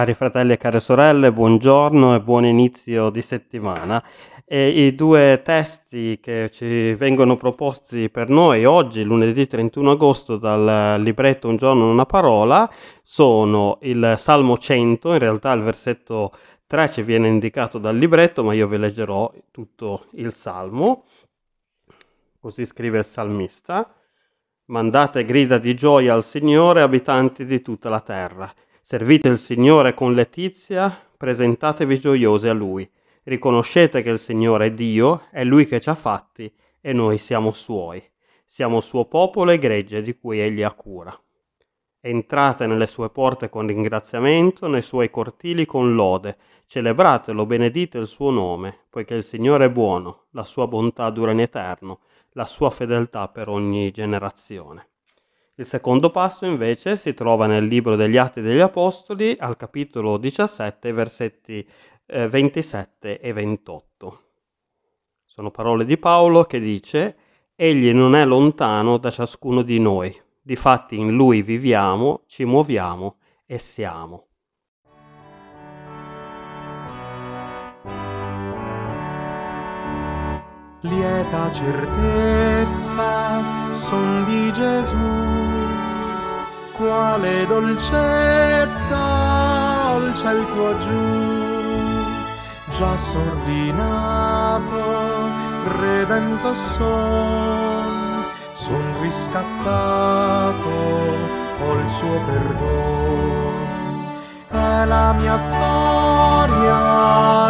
Cari fratelli e care sorelle, buongiorno e buon inizio di settimana. E I due testi che ci vengono proposti per noi oggi, lunedì 31 agosto, dal libretto Un giorno una parola, sono il Salmo 100, in realtà il versetto 3 ci viene indicato dal libretto, ma io vi leggerò tutto il Salmo. Così scrive il salmista. Mandate grida di gioia al Signore, abitanti di tutta la terra. Servite il Signore con letizia, presentatevi gioiosi a Lui. Riconoscete che il Signore è Dio, è Lui che ci ha fatti e noi siamo Suoi. Siamo Suo popolo e gregge di cui Egli ha cura. Entrate nelle sue porte con ringraziamento, nei suoi cortili con lode. Celebratelo, benedite il suo nome, poiché il Signore è buono, la sua bontà dura in eterno, la sua fedeltà per ogni generazione. Il secondo passo invece si trova nel libro degli Atti degli Apostoli al capitolo 17, versetti eh, 27 e 28. Sono parole di Paolo che dice, Egli non è lontano da ciascuno di noi, difatti in Lui viviamo, ci muoviamo e siamo. Lieta certezza son di Gesù, quale dolcezza al ciel qua giù, già sorrinato, redento son, son riscattato, ho il suo perdon. È la mia storia,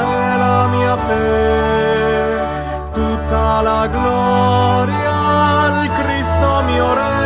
è la mia fede la gloria al Cristo mio Re.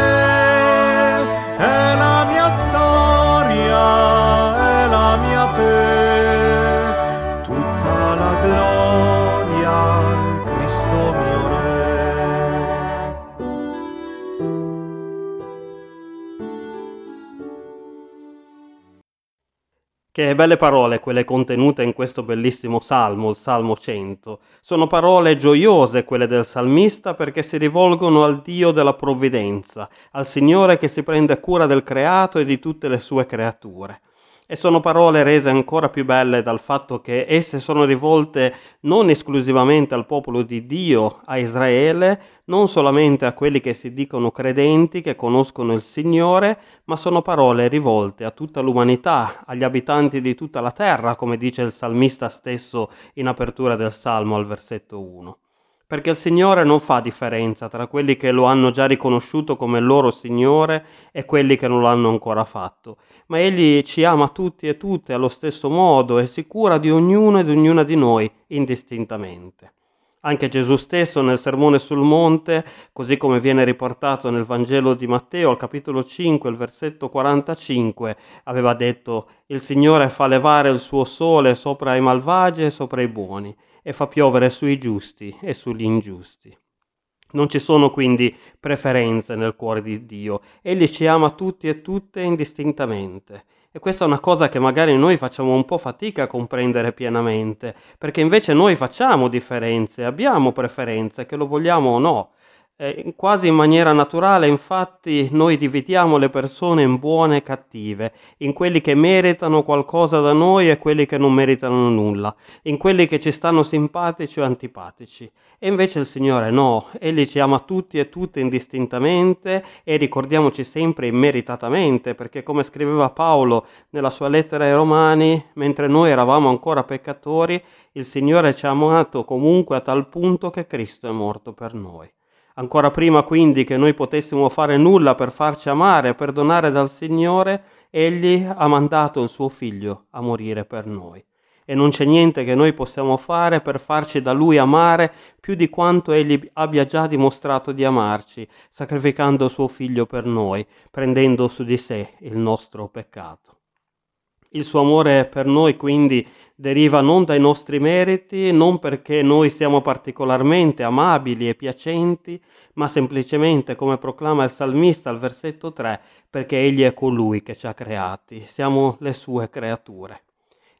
Che belle parole quelle contenute in questo bellissimo salmo, il Salmo 100. Sono parole gioiose quelle del salmista perché si rivolgono al Dio della provvidenza, al Signore che si prende cura del creato e di tutte le sue creature. E sono parole rese ancora più belle dal fatto che esse sono rivolte non esclusivamente al popolo di Dio, a Israele, non solamente a quelli che si dicono credenti, che conoscono il Signore, ma sono parole rivolte a tutta l'umanità, agli abitanti di tutta la terra, come dice il salmista stesso in apertura del Salmo al versetto 1 perché il Signore non fa differenza tra quelli che lo hanno già riconosciuto come loro Signore e quelli che non l'hanno ancora fatto, ma Egli ci ama tutti e tutte allo stesso modo e si cura di ognuno ed ognuna di noi indistintamente. Anche Gesù stesso nel Sermone sul Monte, così come viene riportato nel Vangelo di Matteo al capitolo 5, il versetto 45, aveva detto Il Signore fa levare il suo sole sopra i malvagi e sopra i buoni e fa piovere sui giusti e sugli ingiusti. Non ci sono quindi preferenze nel cuore di Dio, Egli ci ama tutti e tutte indistintamente. E questa è una cosa che magari noi facciamo un po' fatica a comprendere pienamente, perché invece noi facciamo differenze, abbiamo preferenze, che lo vogliamo o no. Eh, quasi in maniera naturale, infatti, noi dividiamo le persone in buone e cattive, in quelli che meritano qualcosa da noi e quelli che non meritano nulla, in quelli che ci stanno simpatici o antipatici. E invece il Signore no, Egli ci ama tutti e tutte indistintamente e ricordiamoci sempre immeritatamente, perché come scriveva Paolo nella sua lettera ai Romani, mentre noi eravamo ancora peccatori, il Signore ci ha amato comunque a tal punto che Cristo è morto per noi. Ancora prima quindi che noi potessimo fare nulla per farci amare e perdonare dal Signore, Egli ha mandato il suo figlio a morire per noi. E non c'è niente che noi possiamo fare per farci da Lui amare più di quanto Egli abbia già dimostrato di amarci, sacrificando suo figlio per noi, prendendo su di sé il nostro peccato. Il suo amore per noi quindi deriva non dai nostri meriti, non perché noi siamo particolarmente amabili e piacenti, ma semplicemente, come proclama il salmista al versetto 3, perché Egli è colui che ci ha creati, siamo le sue creature.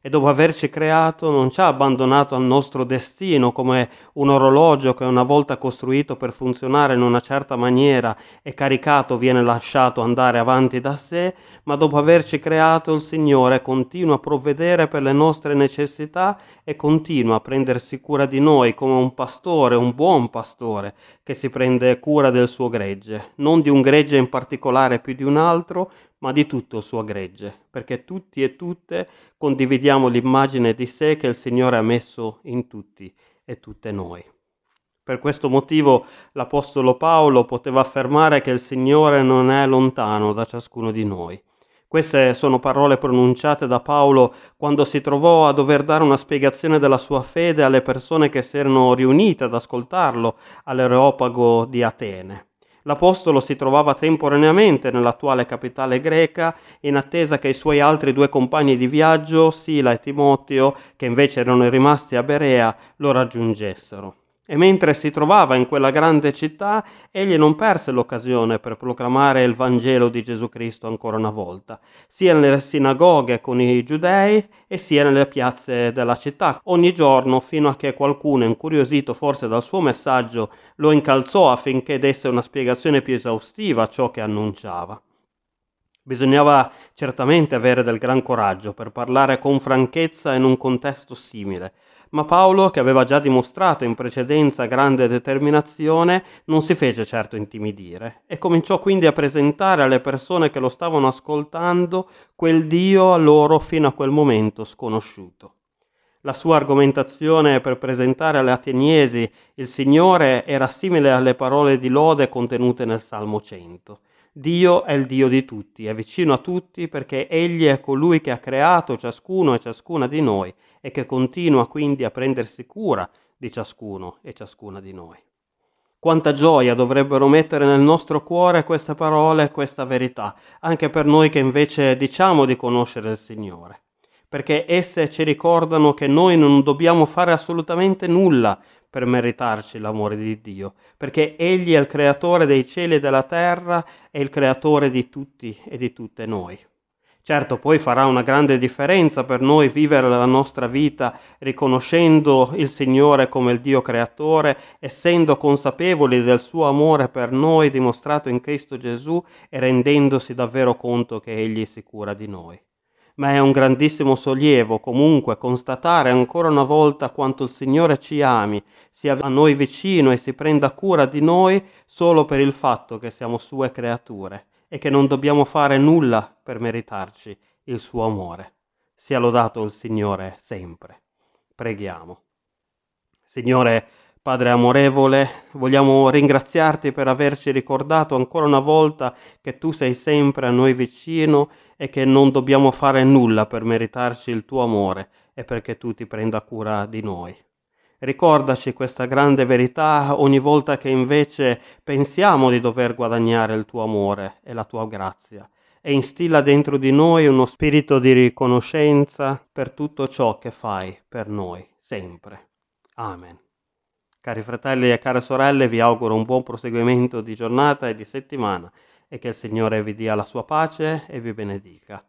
E dopo averci creato non ci ha abbandonato al nostro destino come un orologio che una volta costruito per funzionare in una certa maniera e caricato viene lasciato andare avanti da sé, ma dopo averci creato il Signore continua a provvedere per le nostre necessità e continua a prendersi cura di noi come un pastore, un buon pastore, che si prende cura del suo gregge, non di un gregge in particolare più di un altro, ma di tutto suo gregge, perché tutti e tutte condividiamo l'immagine di sé che il Signore ha messo in tutti e tutte noi. Per questo motivo l'Apostolo Paolo poteva affermare che il Signore non è lontano da ciascuno di noi. Queste sono parole pronunciate da Paolo quando si trovò a dover dare una spiegazione della sua fede alle persone che si erano riunite ad ascoltarlo all'Areopago di Atene. L'Apostolo si trovava temporaneamente nell'attuale capitale greca in attesa che i suoi altri due compagni di viaggio, Sila e Timoteo, che invece erano rimasti a Berea, lo raggiungessero. E mentre si trovava in quella grande città, egli non perse l'occasione per proclamare il Vangelo di Gesù Cristo ancora una volta, sia nelle sinagoghe con i giudei e sia nelle piazze della città, ogni giorno fino a che qualcuno, incuriosito forse dal suo messaggio, lo incalzò affinché desse una spiegazione più esaustiva a ciò che annunciava. Bisognava certamente avere del gran coraggio per parlare con franchezza in un contesto simile, ma Paolo, che aveva già dimostrato in precedenza grande determinazione, non si fece certo intimidire e cominciò quindi a presentare alle persone che lo stavano ascoltando quel Dio a loro fino a quel momento sconosciuto. La sua argomentazione per presentare alle ateniesi il Signore era simile alle parole di lode contenute nel Salmo 100. Dio è il Dio di tutti, è vicino a tutti perché Egli è colui che ha creato ciascuno e ciascuna di noi e che continua quindi a prendersi cura di ciascuno e ciascuna di noi. Quanta gioia dovrebbero mettere nel nostro cuore queste parole e questa verità, anche per noi che invece diciamo di conoscere il Signore, perché esse ci ricordano che noi non dobbiamo fare assolutamente nulla per meritarci l'amore di Dio, perché Egli è il creatore dei cieli e della terra e il creatore di tutti e di tutte noi. Certo, poi farà una grande differenza per noi vivere la nostra vita riconoscendo il Signore come il Dio creatore, essendo consapevoli del suo amore per noi dimostrato in Cristo Gesù e rendendosi davvero conto che Egli si cura di noi. Ma è un grandissimo sollievo comunque constatare ancora una volta quanto il Signore ci ami, sia a noi vicino e si prenda cura di noi solo per il fatto che siamo sue creature e che non dobbiamo fare nulla per meritarci il suo amore. Sia lodato il Signore sempre. Preghiamo. Signore, Padre amorevole, vogliamo ringraziarti per averci ricordato ancora una volta che tu sei sempre a noi vicino e che non dobbiamo fare nulla per meritarci il tuo amore e perché tu ti prenda cura di noi. Ricordaci questa grande verità ogni volta che invece pensiamo di dover guadagnare il tuo amore e la tua grazia e instilla dentro di noi uno spirito di riconoscenza per tutto ciò che fai per noi sempre. Amen. Cari fratelli e care sorelle, vi auguro un buon proseguimento di giornata e di settimana e che il Signore vi dia la sua pace e vi benedica.